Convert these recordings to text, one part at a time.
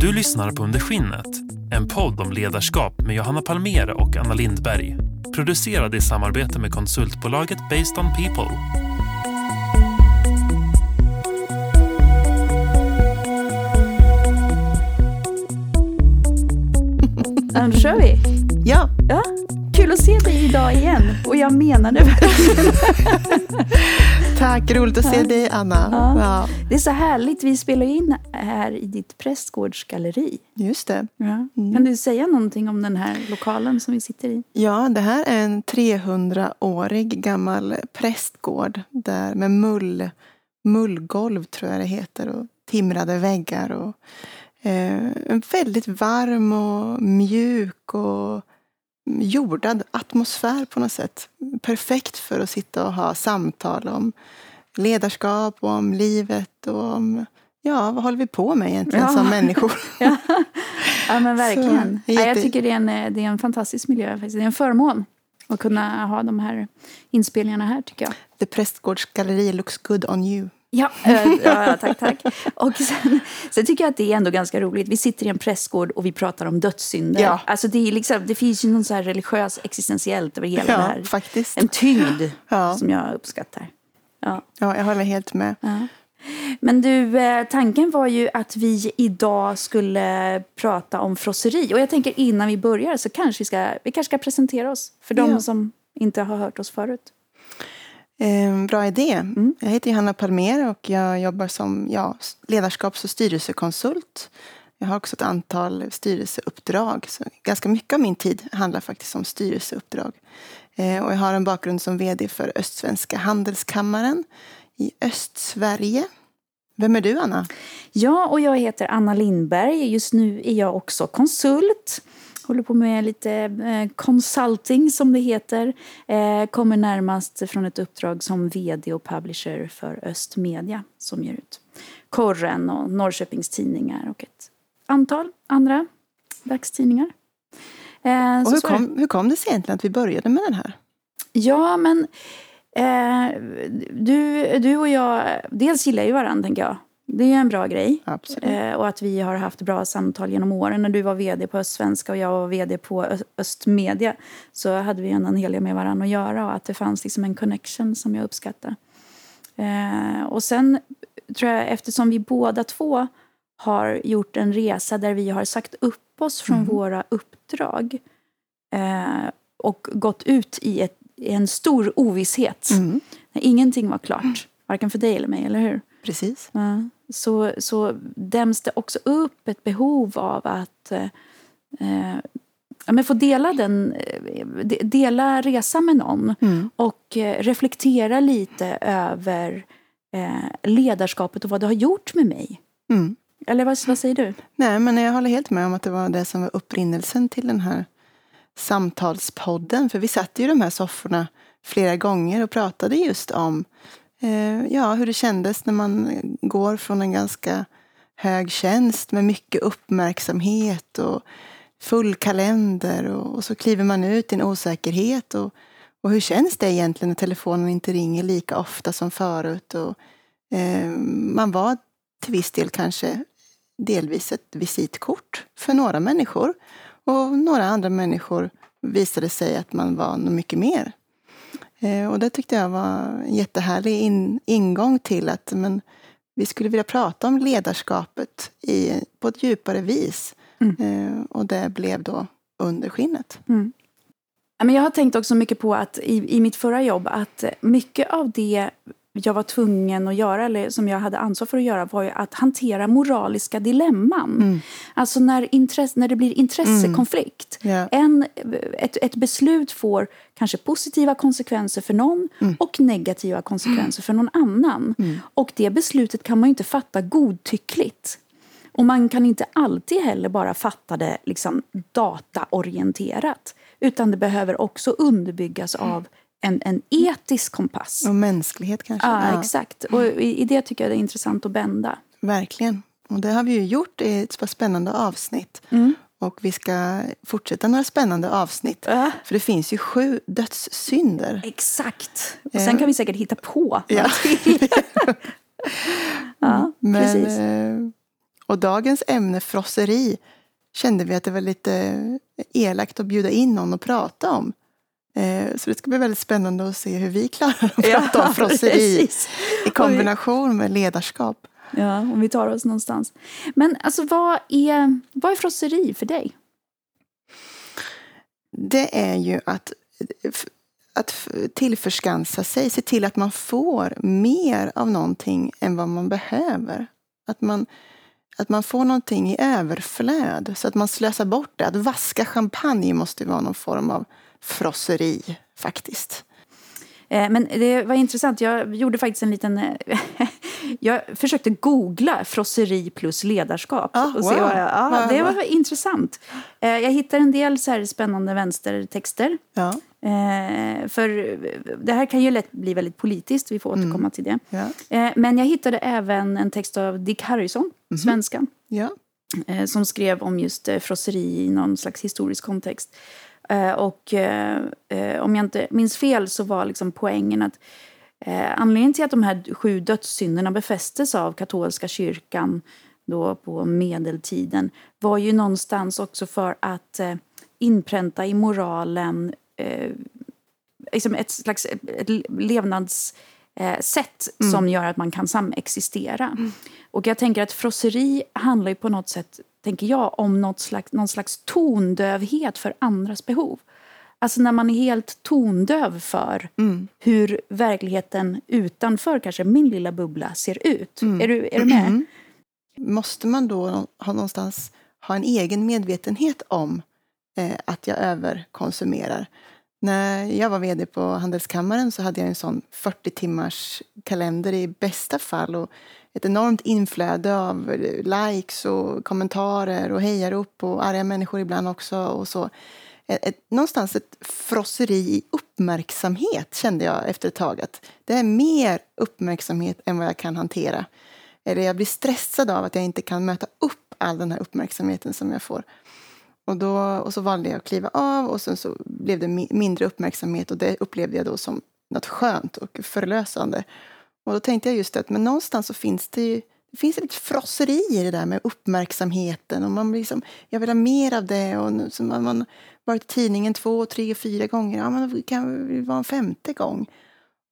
Du lyssnar på Under skinnet, en podd om ledarskap med Johanna Palmera och Anna Lindberg. Producerad i samarbete med konsultbolaget Based on People. Ja, då kör vi. Ja, Ja, kul att se dig idag igen. Och jag menar det verkligen. tack. Roligt att se dig, Anna. Ja. Ja. Det är så härligt. Vi spelar in här i ditt prästgårdsgalleri. just det. Ja. Mm. Kan du säga någonting om den här lokalen som vi sitter i? Ja, det här är en 300-årig gammal prästgård där med mull, mullgolv, tror jag det heter, och timrade väggar. Och, eh, en väldigt varm och mjuk och jordad atmosfär på något sätt. Perfekt för att sitta och ha samtal om ledarskap och om livet och om Ja, vad håller vi på med egentligen Ja. som människor? Ja, ja men verkligen. Så, ja, jag jätte- tycker det är, en, det är en fantastisk miljö. faktiskt. Det är en förmån att kunna ha de här inspelningarna här, tycker jag. The prästgårdsgalleri looks good on you. Ja, eh, ja, tack, tack. Och sen, sen tycker jag att det är ändå ganska roligt. Vi sitter i en prästgård och vi pratar om dödssynder. Ja. Alltså det, är liksom, det finns ju någon så här religiös existentiellt över hela det Ja, här. faktiskt. En tyngd Ja. som jag uppskattar. Ja. Ja, jag håller helt med. Ja. Men du, eh, tanken var ju att vi idag skulle prata om frosseri. Och jag tänker innan vi börjar så kanske vi ska, vi kanske ska presentera oss för de Ja. som inte har hört oss förut. Eh, bra idé. Mm. Jag heter Johanna Palmer och jag jobbar som ja, ledarskaps och styrelsekonsult. Jag har också ett antal styrelseuppdrag. Så ganska mycket av min tid handlar faktiskt om styrelseuppdrag. Eh, och jag har en bakgrund som vd för Östsvenska handelskammaren i Östsverige. Vem är du, Anna? Ja, och jag heter Anna Lindberg. Just nu är jag också konsult. Håller på med lite eh, consulting som det heter. Eh, kommer närmast från ett uppdrag som vd och publisher för Östmedia som ger ut Korren och Norrköpings Tidningar och ett antal andra dagstidningar. Eh, Och hur kom, hur kom det sig egentligen att vi började med den här? Ja, men eh, du, du och jag, dels gillar ju varandra tänker jag. Det är en bra grej. Eh, och att vi har haft bra samtal genom åren. När du var vd på Östsvenska och jag var vd på Ö- Östmedia så hade vi ändå en hel del med varandra att göra och att det fanns liksom en connection som jag uppskattar. Eh, och sen tror jag eftersom vi båda två har gjort en resa där vi har sagt upp oss från våra uppdrag eh, och gått ut i, ett, i en stor ovisshet. Mm, När ingenting var klart, varken för dig eller mig, eller hur? precis. Ja, så, så däms det också upp ett behov av att eh, eh, ja, men få dela, den, eh, de- dela resan med någon Mm. och eh, reflektera lite över eh, ledarskapet och vad det har gjort med mig. Mm. Eller vad, vad säger du? Nej, men jag håller helt med om att det var det som var upprinnelsen till den här samtalspodden. För vi satt ju i de här sofforna flera gånger och pratade just om Eh, ja, hur det kändes när man går från en ganska hög tjänst med mycket uppmärksamhet och full kalender och, och så kliver man ut i en osäkerhet. Och, och hur känns det egentligen när telefonen inte ringer lika ofta som förut? Och, eh, man var till viss del kanske delvis ett visitkort för några människor. Och några andra människor visade sig att man var något mycket mer. Eh, och det tyckte jag var en jättehärlig in, ingång till att men, vi skulle vilja prata om ledarskapet i, på ett djupare vis. Eh, och det blev då under skinnet. Ja, men jag har tänkt också mycket på att i, i mitt förra jobb att mycket av det jag var tvungen att göra, eller som jag hade ansvar för att göra, var ju att hantera moraliska dilemman. Alltså när, intress, när det blir intressekonflikt. Ja. En, ett, ett beslut får kanske positiva konsekvenser för någon och negativa konsekvenser för någon annan. Och det beslutet kan man inte fatta godtyckligt. Och man kan inte alltid heller bara fatta det liksom dataorienterat. Utan det behöver också underbyggas av en, en etisk kompass. Och mänsklighet kanske. Ja, exakt. Och i, i det tycker jag det är intressant att bända. Verkligen. Och det har vi ju gjort i ett spännande avsnitt. Och vi ska fortsätta några spännande avsnitt. Ja. För det finns ju sju dödssynder. Exakt. Och sen kan vi säkert hitta på Ja. ja, Men, precis. eh, Och dagens ämne, frosseri, kände vi att det var lite elakt att bjuda in någon och prata om. Eh, så det ska bli väldigt spännande att se hur vi klarar att prata om frosseri i kombination med ledarskap. Ja, om vi tar oss någonstans. Men alltså, vad är, vad är frosseri för dig? Det är ju att, att tillförskansa sig, se till att man får mer av någonting än vad man behöver. Att man, att man får någonting i överflöd, så att man slösar bort det. Att vaska champagne måste vara någon form av frosseri, faktiskt. Eh, men det var intressant. Jag gjorde faktiskt en liten... Eh, jag försökte googla frosseri plus ledarskap. Ah, och se wow. vad jag, ja, det var intressant. Eh, jag hittade en del så här spännande vänstertexter. Ja. För det här kan ju lätt bli väldigt politiskt. Vi får återkomma mm. till det. Ja. Men jag hittade även en text av Dick Harrison, mm. svenskan. Ja. Som skrev om just frosseri i någon slags historisk kontext. Eh, och eh, eh, om jag inte minns fel så var liksom poängen att eh, anledningen till att de här sju dödssynderna befästes av katolska kyrkan då på medeltiden var ju någonstans också för att eh, inpränta i moralen eh, liksom ett slags ett levnadssätt mm. som gör att man kan samexistera. Mm. Och jag tänker att frosseri handlar ju på något sätt tänker jag, om något slags, någon slags tondövhet för andras behov. Alltså när man är helt tondöv för mm. hur verkligheten utanför kanske min lilla bubbla ser ut. Mm. Är, du, är du med? Mm. Måste man då ha någonstans ha en egen medvetenhet om eh, att jag överkonsumerar? När jag var vd på Handelskammaren så hade jag en sån 40 timmars kalender i bästa fall. Och ett enormt inflöde av likes och kommentarer och hejarop och arga människor ibland också. och så. Ett, ett, någonstans ett frosseri i uppmärksamhet kände jag efter ett tag. Att det är mer uppmärksamhet än vad jag kan hantera. Eller jag blir stressad av att jag inte kan möta upp all den här uppmärksamheten som jag får. Och, då, och så valde jag att kliva av och sen så blev det mindre uppmärksamhet och det upplevde jag då som något skönt och förlösande. Och då tänkte jag just att men någonstans så finns det ju det finns ett frosseri i det där med uppmärksamheten. Och man liksom, jag vill ha mer av det. Och nu, så man, man varit i tidningen två, tre, fyra gånger. Ja, men det kan vara en femte gång.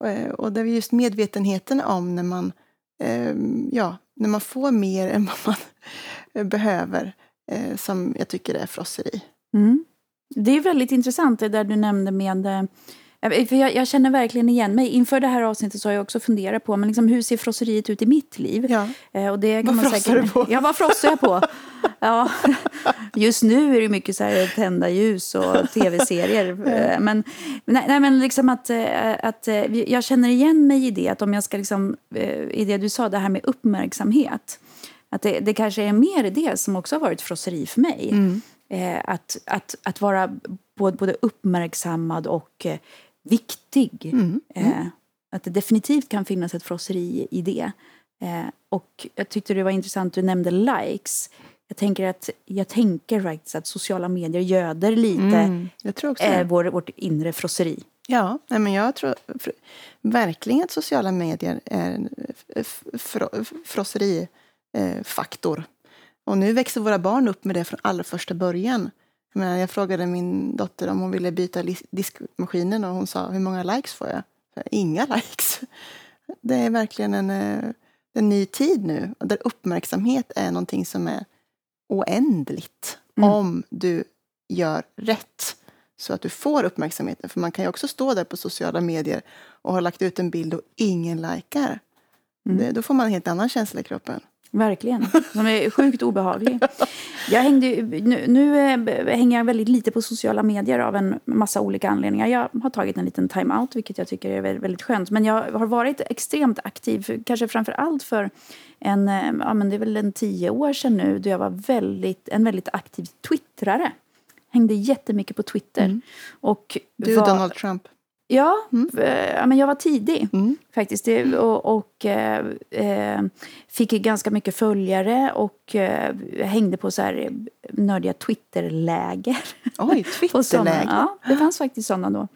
Och, och det är just medvetenheten om när man, eh, ja, när man får mer än vad man behöver eh, som jag tycker är frosseri. Mm. Det är väldigt intressant det där du nämnde med eh, för jag, jag, känner verkligen igen mig. Inför det här avsnittet så har jag också funderat på men liksom, hur ser frosseriet ut i mitt liv. Ja. Eh, och det kan vad frossar säkert... du på? Ja, vad frossar jag på? ja. Just nu är det mycket så här, tända ljus och tv-serier. Eh, men, nej, nej, men liksom att, eh, att eh, jag känner igen mig i det. Att om jag ska liksom, I det du sa, det här med uppmärksamhet. Att det, det kanske är mer det som också har varit frosseri för mig. Mm. att, att, att vara både, både uppmärksammad och viktig. Mm. Mm. Eh, att det definitivt kan finnas ett frosseri i det. Eh, och jag tyckte det var intressant, du nämnde likes. Jag tänker att jag tänker faktiskt att sociala medier göder lite mm, eh, vår, vårt inre frosseri. Ja, men jag tror verkligen att sociala medier är en frosserifaktor. Och nu växer våra barn upp med det från allra första början. Men jag frågade min dotter om hon ville byta diskmaskinen och hon sa hur många likes får jag? Inga likes. Det är verkligen en, eh, en ny tid nu där uppmärksamhet är någonting som är oändligt mm. om du gör rätt så att du får uppmärksamheten. För man kan ju också stå där på sociala medier och ha lagt ut en bild och ingen likar. Mm. Det, då får man en helt annan känsla i kroppen. Verkligen. Som är sjukt obehaglig. Jag hängde, nu, nu eh, hänger jag väldigt lite på sociala medier av en massa olika anledningar. Jag har tagit en liten time-out, vilket jag tycker är väldigt skönt. Men jag har varit extremt aktiv, kanske framför allt för en, eh, ja, men det är väl en tio år sedan nu, då jag var väldigt, en väldigt aktiv twittrare. Hängde jättemycket på Twitter. Mm. Och du var, Donald Trump. Ja, mm. Eh, men jag var tidig mm. faktiskt. och, och eh, eh, fick ganska mycket följare och eh, hängde på så här nördiga Twitterläger. Oj, Twitterläger? ja, det fanns faktiskt sådana då.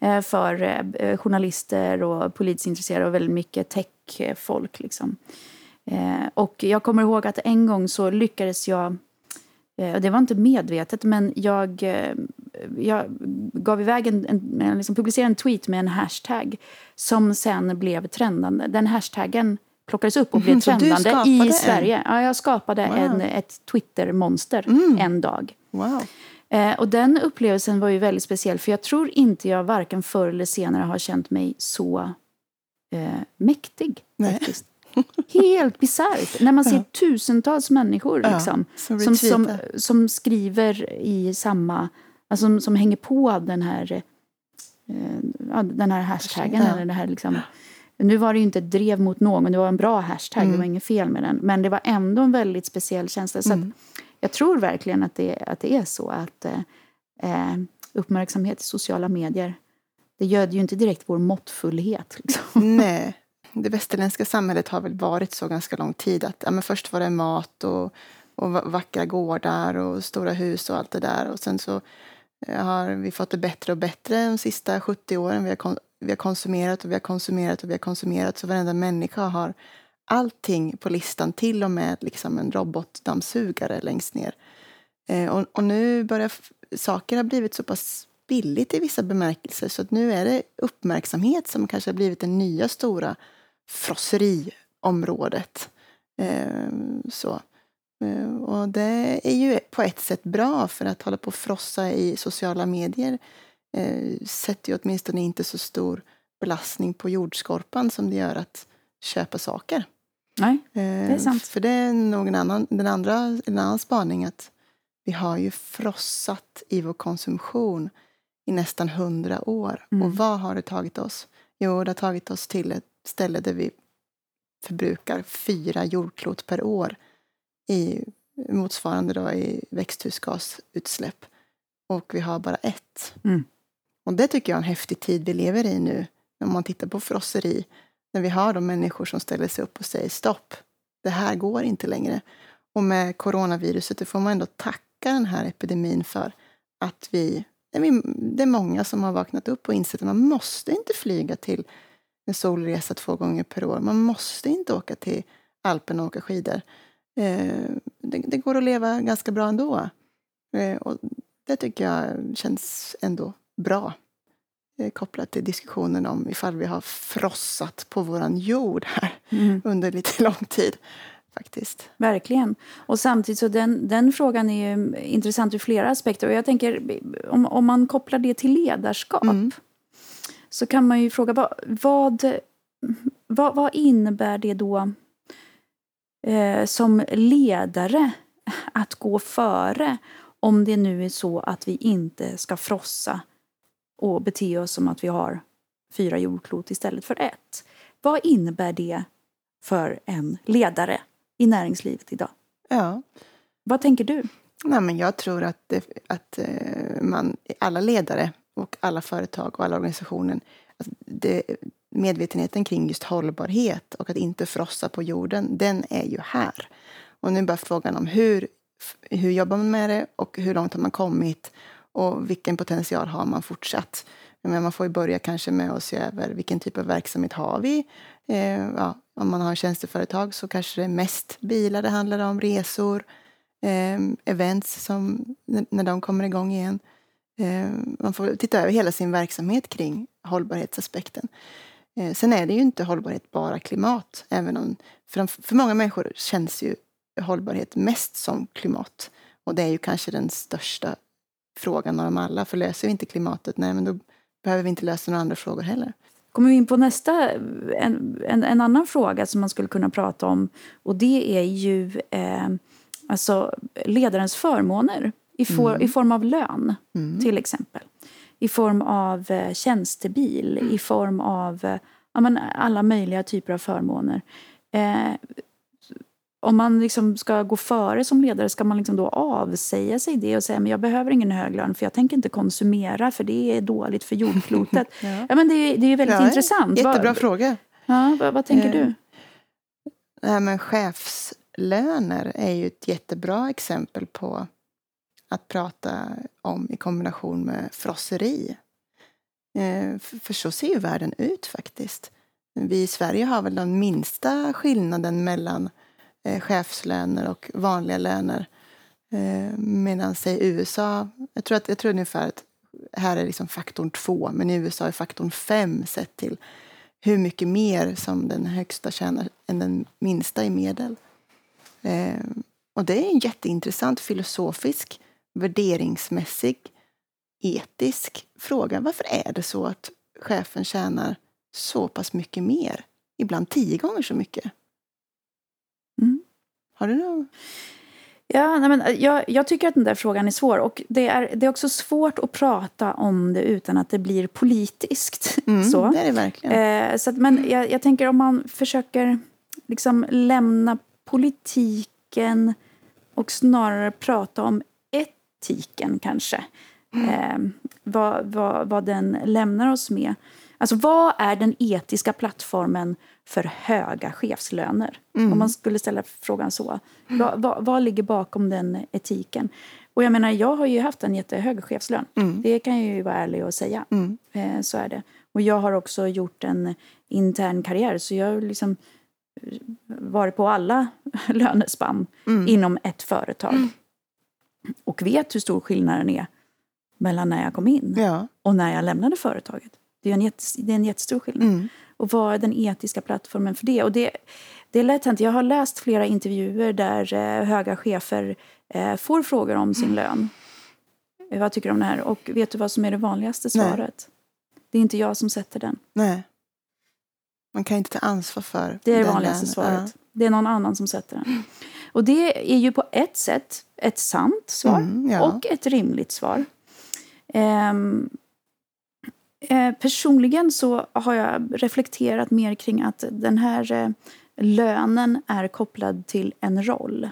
Mm. för eh, journalister och politiskt intresserade och väldigt mycket techfolk liksom. Och jag kommer ihåg att en gång så lyckades jag, det var inte medvetet, men jag, jag gav iväg en, en, en liksom publicerade en tweet med en hashtag som sen blev trendande. Den hashtaggen plockades upp och blev du trendande i? Sverige. Ja, jag skapade Wow. en, ett Twitter-monster Mm. en dag. Wow. Eh, och den upplevelsen var ju väldigt speciell för jag tror inte jag varken förr eller senare har känt mig så eh, mäktig. Helt bisarrt. När man ser Ja. tusentals människor Ja, liksom, som som, som, som skriver i samma, alltså, som, som hänger på den här, eh, den här hashtaggen. Eller det här, liksom. Nu var det ju inte ett drev mot någon, det var en bra hashtag, Mm. det var inget fel med den. Men det var ändå en väldigt speciell känsla. Så Mm. jag tror verkligen att det, att det är så att eh, eh, uppmärksamhet i sociala medier, det göder ju inte direkt vår måttfullhet. Liksom. Nej. Det västerländska samhället har väl varit så ganska lång tid. att ja, men Först var det mat och, och va- vackra gårdar och stora hus och allt det där. Och sen så Eh, har vi fått det bättre och bättre de sista 70 åren. Vi har, kon- vi har konsumerat och vi har konsumerat och vi har konsumerat. Så varenda människa har allting på listan, till och med liksom en robotdammsugare längst ner. Eh, och, och nu börjar saker ha blivit så pass billigt i vissa bemärkelser så att nu är det uppmärksamhet som kanske har blivit det nya stora frosseriområdet. Eh, så. Eh, och det är ju på ett sätt bra för att hålla på och frossa i sociala medier eh, sätter ju åtminstone inte så stor belastning på jordskorpan som det gör att köpa saker. Nej, det är sant. För det är nog en annan, den andra, en annan spaning att vi har ju frossat i vår konsumtion i nästan hundra år. Mm. Och vad har det tagit oss? Jo, det har tagit oss till ett ställe där vi förbrukar fyra jordklot per år i motsvarande då i växthusgasutsläpp. Och vi har bara ett. Mm. Och det tycker jag är en häftig tid vi lever i nu. När man tittar på frosseri. När vi har de människor som ställer sig upp och säger stopp. Det här går inte längre. Och med coronaviruset, det får man ändå tacka den här epidemin för. Att vi- det är många som har vaknat upp och insett att man måste inte flyga till en solresa två gånger per år. Man måste inte åka till Alperna och åka skidor. Eh, det, det går att leva ganska bra ändå. Eh, och det tycker jag känns ändå bra. Eh, kopplat till diskussionen om ifall vi har frossat på våran jord här mm. under lite lång tid. Faktiskt. Verkligen. Och samtidigt så den, den frågan är intressant ur flera aspekter. Och jag tänker om, om man kopplar det till ledarskap Mm. så kan man ju fråga vad, vad, vad innebär det då eh, som ledare att gå före om det nu är så att vi inte ska frossa och bete oss som att vi har fyra jordklot istället för ett. Vad innebär det för en ledare i näringslivet idag? Ja. Vad tänker du? Nej, men jag tror att, att eh, man, alla ledare och alla företag och alla organisationer, att det, medvetenheten kring just hållbarhet och att inte frossa på jorden, den är ju här. Och nu är bara frågan om hur, hur jobbar man med det och hur långt har man kommit och vilken potential har man fortsatt. Men man får ju börja kanske med att se över vilken typ av verksamhet har vi. Eh, ja, om man har tjänsteföretag så kanske det är mest bilar det handlar om, resor, eh, events som, när de kommer igång igen. Eh, man får titta över hela sin verksamhet kring hållbarhetsaspekten. Eh, sen är det ju inte hållbarhet bara klimat, även om för, många människor känns ju hållbarhet mest som klimat. Och det är ju kanske den största frågan av dem alla. För löser vi inte klimatet, nej men då behöver vi inte lösa några andra frågor heller. Kommer vi in på nästa, en, en, en annan fråga som man skulle kunna prata om. Och det är ju eh, alltså ledarens förmåner i, for, Mm. i form av lön, Mm. till exempel. I form av eh, tjänstebil, i form av eh, ja, men alla möjliga typer av förmåner. Eh, om man liksom ska gå före som ledare, ska man liksom då avsäga sig det och säga men jag behöver ingen hög lön för jag tänker inte konsumera för det är dåligt för jordklotet. Ja. Ja, men det, är- det är väldigt Ja, intressant. Jättebra vad, fråga. ja, vad, vad tänker Eh, du? Nej, men chefslöner är ju ett jättebra exempel på att prata om i kombination med frosseri. Eh, för, så ser ju världen ut faktiskt. vi i Sverige har väl den minsta skillnaden mellan eh, chefslöner och vanliga löner. Eh, medan i USA, jag tror, att, jag tror ungefär att här är liksom faktorn två, men i USA är faktorn fem sett till hur mycket mer som den högsta tjänar än den minsta i medel. Och det är en jätteintressant filosofisk, värderingsmässig, etisk fråga. Varför är det så att chefen tjänar så pass mycket mer? Ibland tio gånger så mycket. Mm. Har du någon? Ja, nej, men eh, jag, jag tycker att den där frågan är svår. Och det är, det är också svårt att prata om det utan att det blir politiskt. Mm, så. Det är det verkligen. Eh, så att, men jag, jag tänker om man försöker liksom lämna politiken och snarare prata om etiken kanske. Eh, vad, vad, vad den lämnar oss med. Alltså vad är den etiska plattformen för höga chefslöner? Om man skulle ställa frågan så. Vad, vad, vad ligger bakom den etiken? Och jag menar, jag har ju haft en jättehög chefslön. Det kan jag ju vara ärlig och säga. Eh, så är det. Och jag har också gjort en intern karriär. Så jag har liksom varit på alla lönespann inom ett företag. Och vet hur stor skillnaden är mellan när jag kom in Ja. och när jag lämnade företaget. Det är en, jättes, det är en jättestor skillnad. Mm. Och vad är den etiska plattformen för det? Och det, det är lätt hänt. Jag har läst flera intervjuer där eh, höga chefer eh, får frågor om sin lön. Eh, vad tycker du om det här? Och vet du vad som är det vanligaste Nej. svaret? Det är inte jag som sätter den. Nej. Man kan inte ta ansvar för Det är det den vanligaste lönen. svaret. Det är någon annan som sätter den. Och det är ju på ett sätt ett sant svar Mm, ja. och ett rimligt svar. Eh, personligen så har jag reflekterat mer kring att den här eh, lönen är kopplad till en roll.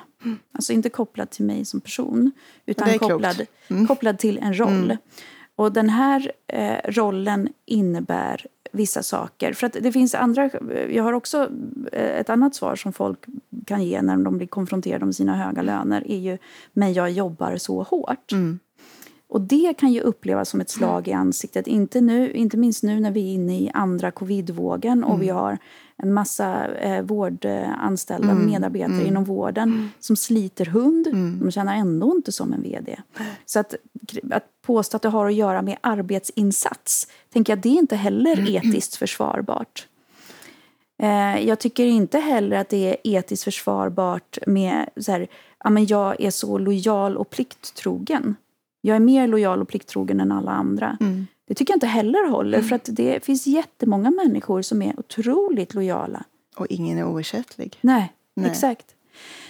Alltså inte kopplad till mig som person, utan Mm. kopplad, Mm. kopplad till en roll. Och den här eh, rollen innebär vissa saker. För att det finns andra, jag har också eh, ett annat svar som folk kan ge när de blir konfronterade med sina höga löner är ju men jag jobbar så hårt. Mm. Och det kan ju upplevas som ett slag i ansiktet, inte, nu, inte minst nu när vi är inne i andra covidvågen och vi har en massa eh, vårdanställda medarbetare inom vården som sliter hund. De tjänar ändå inte som en vd. Så att, att påstå att det har att göra med arbetsinsats, tänker jag, det är inte heller etiskt försvarbart. Eh, jag tycker inte heller att det är etiskt försvarbart med så här, ja, men jag är så lojal och plikttrogen. Jag är mer lojal och plikttrogen än alla andra. Mm. Det tycker jag inte heller håller, för att det finns jättemånga människor som är otroligt lojala. Och ingen är oersättlig. Nej, Nej. exakt.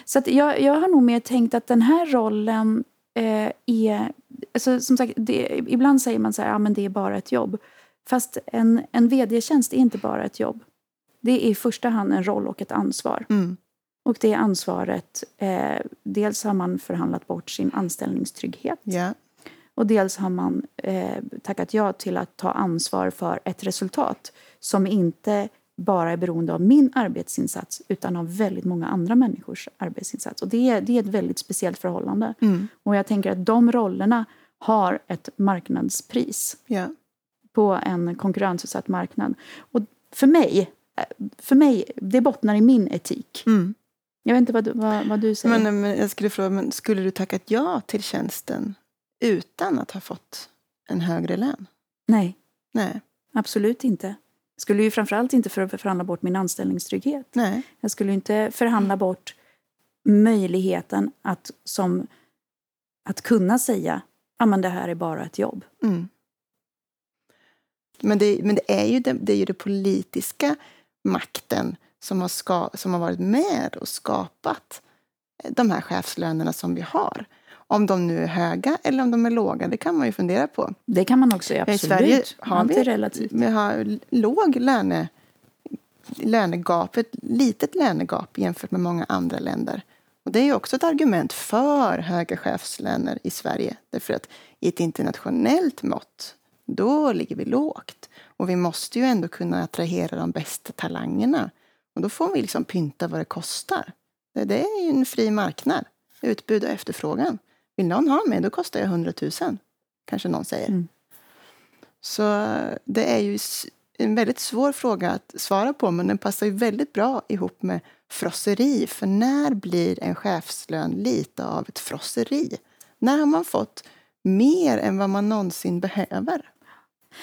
Så jag, jag har nog mer tänkt att den här rollen eh, är... Alltså, som sagt, det, ibland säger man så här, ja, men det är bara ett jobb. Fast en, en vd-tjänst är inte bara ett jobb. Det är i första hand en roll och ett ansvar. Mm. Och det ansvaret, eh, dels har man förhandlat bort sin anställningstrygghet Ja. Och dels har man eh, tackat ja till att ta ansvar för ett resultat som inte bara är beroende av min arbetsinsats utan av väldigt många andra människors arbetsinsats. Och det är, det är ett väldigt speciellt förhållande. Mm. Och jag tänker att de rollerna har ett marknadspris Ja. på en konkurrensutsatt marknad. Och för mig, för mig det bottnar i min etik. Mm. Jag vet inte vad du, vad, vad du säger. Men, men jag skulle fråga, men skulle du tackat ja till tjänsten utan att ha fått en högre lön? Nej, Nej. absolut inte. Jag skulle ju framförallt inte för förhandla bort min anställningstrygghet. Nej. Jag skulle inte förhandla bort möjligheten att, som, att kunna säga ja men det här är bara ett jobb. Mm. Men, det, men det, är ju det, det är ju det politiska makten som har, ska, som har varit med och skapat de här chefslönerna som vi har. Om de nu är höga eller om de är låga, det kan man ju fundera på. Det kan man också göra, I absolut. Sverige har vi, relativt. vi har låg löne, lönegap, ett litet lönegap jämfört med många andra länder. Och det är ju också ett argument för höga chefslöner i Sverige. Därför att i ett internationellt mått, då ligger vi lågt. Och vi måste ju ändå kunna attrahera de bästa talangerna. Och då får vi liksom pynta vad det kostar. Det, det är ju en fri marknad. Utbud och efterfrågan. Vill någon ha mig, då kostar jag 100 000. Kanske någon säger. Mm. Så det är ju en väldigt svår fråga att svara på men den passar ju väldigt bra ihop med frosseri. För när blir en chefslön lite av ett frosseri? När har man fått mer än vad man någonsin behöver?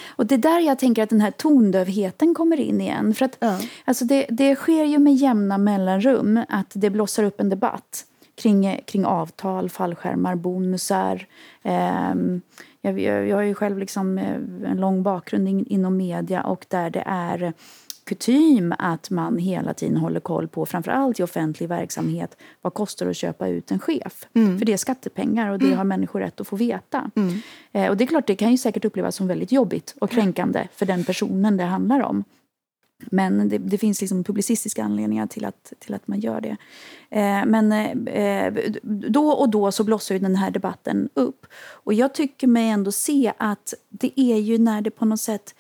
Och det är där jag tänker att den här tondövheten kommer in igen. För att, Ja. alltså det, det sker ju med jämna mellanrum att det blossar upp en debatt kring, kring avtal, fallskärmar, bonusar. Ehm, jag, jag, har ju själv liksom eh, en lång bakgrund in, inom media och där det är kutym att man hela tiden håller koll på, framförallt i offentlig verksamhet, vad kostar det att köpa ut en chef? För det är skattepengar och det har människor rätt att få veta. Eh, och det är klart, det kan ju säkert upplevas som väldigt jobbigt och kränkande för den personen det handlar om. Men det, det finns liksom publicistiska anledningar till att, till att man gör det. Eh, men eh, då och då så blossar ju den här debatten upp. Och jag tycker mig ändå se att det är ju när det på något sätt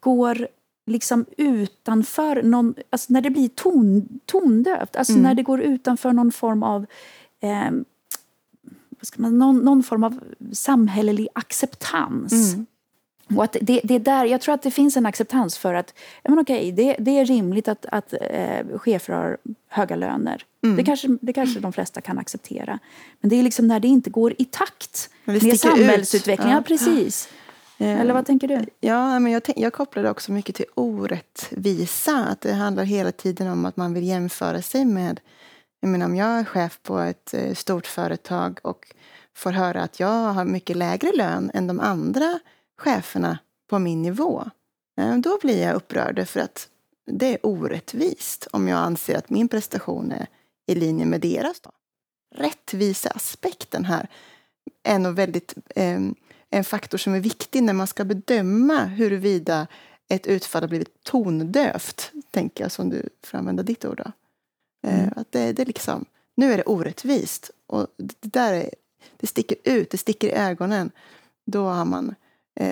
går liksom utanför någon, alltså när det blir ton, tondövt, alltså när det går utanför någon form av eh, vad ska man, någon, någon form av samhällelig acceptans. Och att det, det är där, jag tror att det finns en acceptans för att ja, men okej, det, det är rimligt att, att eh, chefer har höga löner. Det, kanske, det kanske de flesta kan acceptera. Men det är liksom när det inte går i takt med samhällsutvecklingen. Ja. Ja. precis. Eh, Eller vad tänker du? Ja, men jag, jag kopplar det också mycket till orättvisa. Att det handlar hela tiden om att man vill jämföra sig med... Jag menar, om jag är chef på ett eh, stort företag och får höra att jag har mycket lägre lön än de andra cheferna på min nivå. eh, Då blir jag upprörd för att det är orättvist om jag anser att min prestation är i linje med deras. Då. Rättviseaspekten här är nog väldigt eh, en faktor som är viktig när man ska bedöma huruvida ett utfall har blivit tondövt, tänker jag, som du får använda ditt ord. Då. Eh, Att det, det liksom, nu är det orättvist och det, där är, det sticker ut, det sticker i ögonen. Då, har man,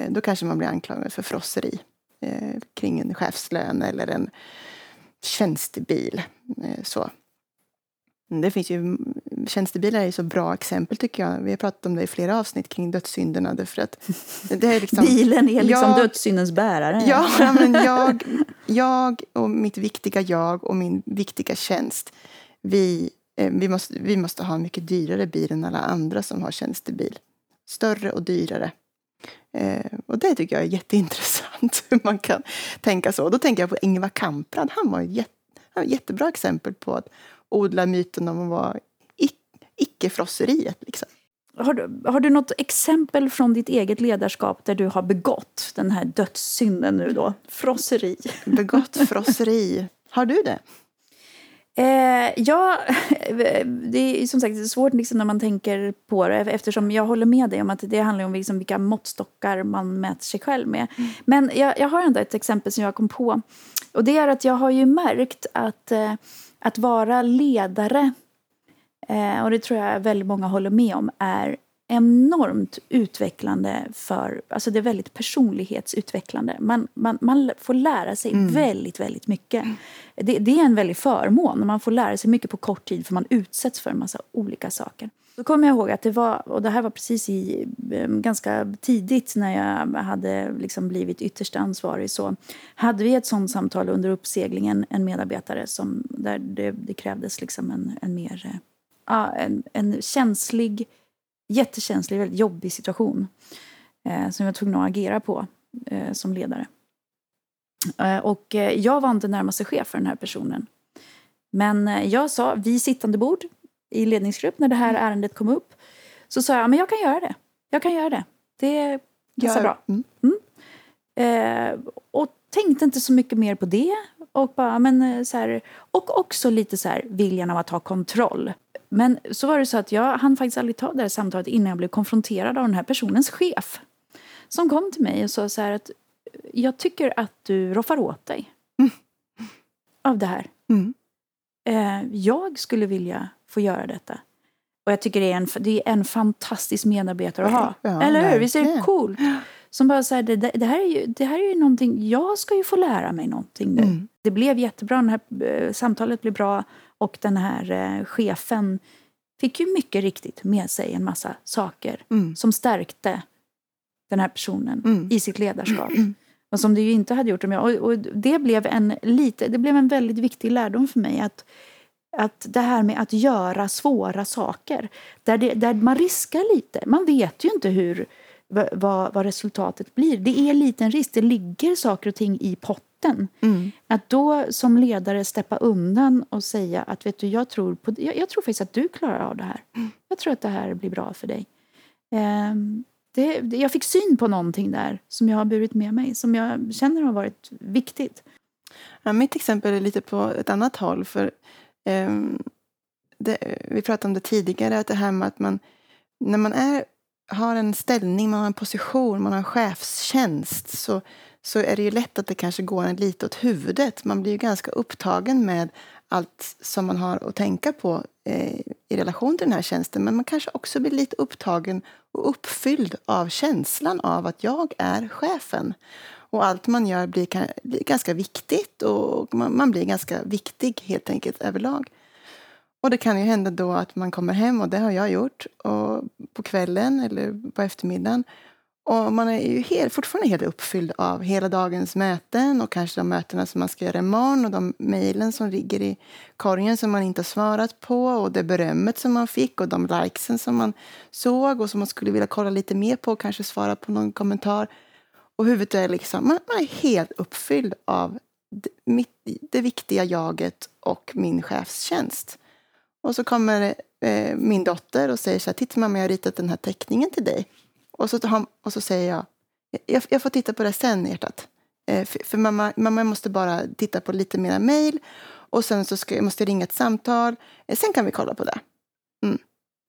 då kanske man blir anklagad för frosseri eh, kring en chefslön eller en tjänstebil. Eh, så. Det finns ju, tjänstebilar är ju så bra exempel tycker jag. Vi har pratat om det i flera avsnitt kring dödssynderna. Därför att det är liksom, Bilen är liksom Jag- dödssyndens bärare. Ja, men jag, jag och mitt viktiga jag och min viktiga tjänst. Vi, eh, vi, måste, vi måste ha en mycket dyrare bil än alla andra som har tjänstebil. Större och dyrare. Eh, och det tycker jag är jätteintressant hur man kan tänka så. Då tänker jag på Ingvar Kamprad. Han var ett jättebra exempel på att odla myten om att vara ic- icke-frosseriet. Liksom. Har, du, har du något exempel från ditt eget ledarskap där du har begått den här dödssynden nu då? Frosseri. Begått frosseri. Har du det? Eh, ja, det är som sagt svårt liksom när man tänker på det eftersom jag håller med dig om att det handlar om liksom vilka måttstockar man mäter sig själv med. Men jag, jag har ändå ett exempel som jag kom på. Och det är att jag har ju märkt att, eh, att vara ledare, eh, och det tror jag väldigt många håller med om, är enormt utvecklande för, alltså det är väldigt personlighetsutvecklande. Man, man, man får lära sig väldigt, väldigt mycket. Det, det är en väldig förmån. Man får lära sig mycket på kort tid för man utsätts för en massa olika saker. Då kommer jag ihåg att det var, och det här var precis i, eh, ganska tidigt när jag hade liksom blivit ytterst ansvarig, så hade vi ett sånt samtal under uppseglingen, en medarbetare som, där det, det krävdes liksom en, en mer, eh, ja, en, en känslig, jättekänslig, väldigt jobbig situation eh, som jag var tvungen att agera på eh, som ledare. Eh, och eh, jag var inte närmaste chef för den här personen. Men eh, jag sa, vid sittande bord i ledningsgrupp när det här ärendet kom upp, så sa jag, men jag kan göra det. Jag kan göra det. Det passar bra. Mm. Eh, och tänkte inte så mycket mer på det. Och, bara, men, så här, och också lite så här, viljan av att ha kontroll. Men så var det så att jag hann faktiskt aldrig ta det här samtalet innan jag blev konfronterad av den här personens chef. Som kom till mig och sa så här att jag tycker att du roffar åt dig. Av det här. Mm. Eh, jag skulle vilja få göra detta. Och jag tycker det är en, det är en fantastisk medarbetare att ha. Ja, Eller hur? Visst är det coolt? Som bara säger det, det, här är ju, det här är ju någonting, jag ska ju få lära mig någonting nu. Mm. Det blev jättebra, det här eh, samtalet blev bra och den här eh, chefen fick ju mycket riktigt med sig en massa saker Mm. som stärkte den här personen Mm. i sitt ledarskap. Och som det ju inte hade gjort om jag... Och, och det, blev en lite, det blev en väldigt viktig lärdom för mig. att att det här med att göra svåra saker, där, det, där man riskar lite. Man vet ju inte hur, vad, vad resultatet blir. Det är liten risk, det ligger saker och ting i potten. Mm. Att då som ledare steppa undan och säga att vet du, jag, tror på, jag, jag tror faktiskt att du klarar av det här. Mm. Jag tror att det här blir bra för dig. Um, det, det, jag fick syn på någonting där som jag har burit med mig, som jag känner har varit viktigt. Ja, mitt exempel är lite på ett annat håll. För um, det, Vi pratade om det tidigare, att det här med att man när man är, har en ställning, man har en position, man har en chefstjänst så, så är det ju lätt att det kanske går en lite åt huvudet. Man blir ju ganska upptagen med allt som man har att tänka på eh, i relation till den här tjänsten. Men man kanske också blir lite upptagen och uppfylld av känslan av att jag är chefen. Och allt man gör blir, blir ganska viktigt och man, man, blir ganska viktig helt enkelt överlag. Och det kan ju hända då att man kommer hem, och det har jag gjort, och på kvällen eller på eftermiddagen och man är ju helt, fortfarande helt uppfylld av hela dagens möten och kanske de mötena som man ska göra imorgon och de mejlen som ligger i korgen som man inte har svarat på och det berömmet som man fick och de likesen som man såg och som man skulle vilja kolla lite mer på och kanske svara på någon kommentar. Och huvudet är liksom, man, man är helt uppfylld av det, mitt, det viktiga jaget och min chefstjänst. Och så kommer eh, min dotter och säger så här, titta mamma jag har ritat den här teckningen till dig. Och så, han, och så säger jag, jag, jag får titta på det sen hjärtat. Eh, för, för mamma, mamma måste bara titta på lite mera mejl och sen så ska, jag måste ringa ett samtal. Eh, sen kan vi kolla på det. Mm.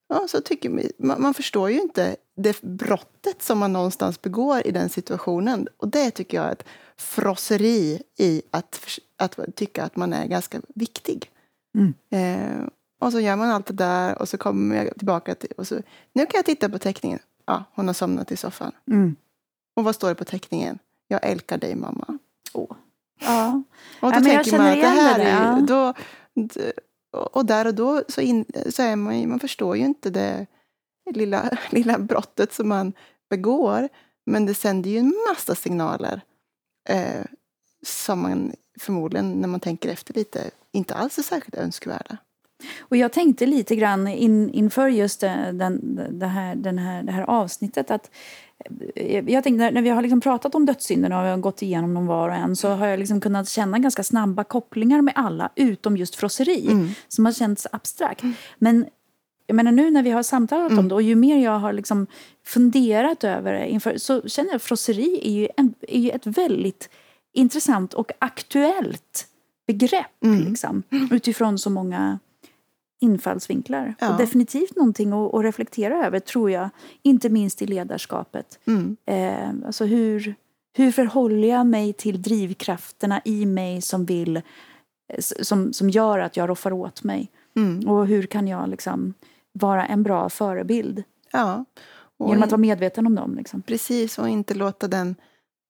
Ja, så tycker man, man, förstår ju inte det brottet som man någonstans begår i den situationen. Och det tycker jag är ett frosseri i att, att tycka att man är ganska viktig. Mm. Eh, och så gör man allt det där och så kommer jag tillbaka till... Och så, nu kan jag titta på teckningen. Ja, hon har somnat i soffan. Mm. Och vad står det på teckningen? Jag älskar dig mamma. Oh. Ja. Och då ja, tänker man att det här det, är ju, då, och där och då så, in, så är man man förstår ju inte det lilla, lilla brottet som man begår. Men det sänder ju en massa signaler eh, som man förmodligen, när man tänker efter lite, inte alls är särskilt önskvärda. Och jag tänkte lite grann in, inför just den, det, här, den här, det här avsnittet att eh, jag tänkte när vi har liksom pratat om dödssynderna och gått igenom dem var och en så har jag liksom kunnat känna ganska snabba kopplingar med alla utom just frosseri mm. som har känts abstrakt. Mm. Men jag menar nu när vi har samtalat mm. om det och ju mer jag har liksom funderat över det inför, så känner jag att frosseri är ju, en, är ju ett väldigt intressant och aktuellt begrepp mm. liksom, utifrån så många infallsvinklar. Ja. Och definitivt någonting att, att, reflektera över, tror jag. Inte minst i ledarskapet. Mm. Eh, alltså hur, hur förhåller jag mig till drivkrafterna i mig som vill som, som gör att jag roffar åt mig? Mm. Och hur kan jag liksom vara en bra förebild? Ja. Och Genom att vara medveten om dem. Liksom. Precis, och inte låta den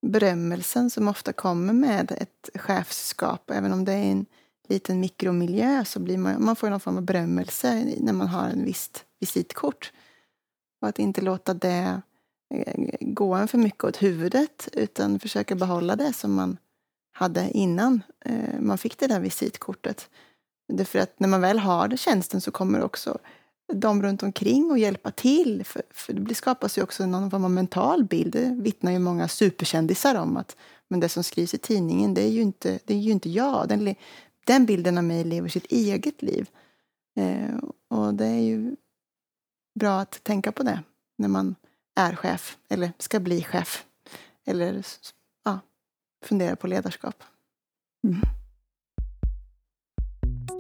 berömmelsen som ofta kommer med ett chefskap, även om det är en liten mikromiljö så blir man, man får någon form av berömmelse när man har en visst visitkort. Och att inte låta det eh, gå en för mycket åt huvudet utan försöka behålla det som man hade innan eh, man fick det där visitkortet. Därför att när man väl har tjänsten så kommer också de runt omkring att hjälpa till. För, för det skapas ju också någon form av mental bild. Det vittnar ju många superkändisar om. att men det som skrivs i tidningen, det är ju inte, det är ju inte jag. Den, den bilden av mig lever sitt eget liv. Eh, och det är ju bra att tänka på det när man är chef eller ska bli chef. Eller ja, fundera på ledarskap. Mm.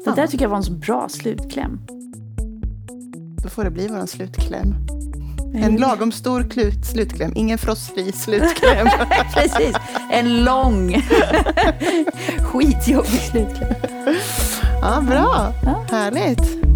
Det där tycker jag var en så bra slutkläm. Då får det bli vår slutkläm. En lagom stor klut, slutkläm, ingen frostfri slutkläm. Precis, en lång skitjobbig slutkläm. Ja, bra. Ja. Härligt.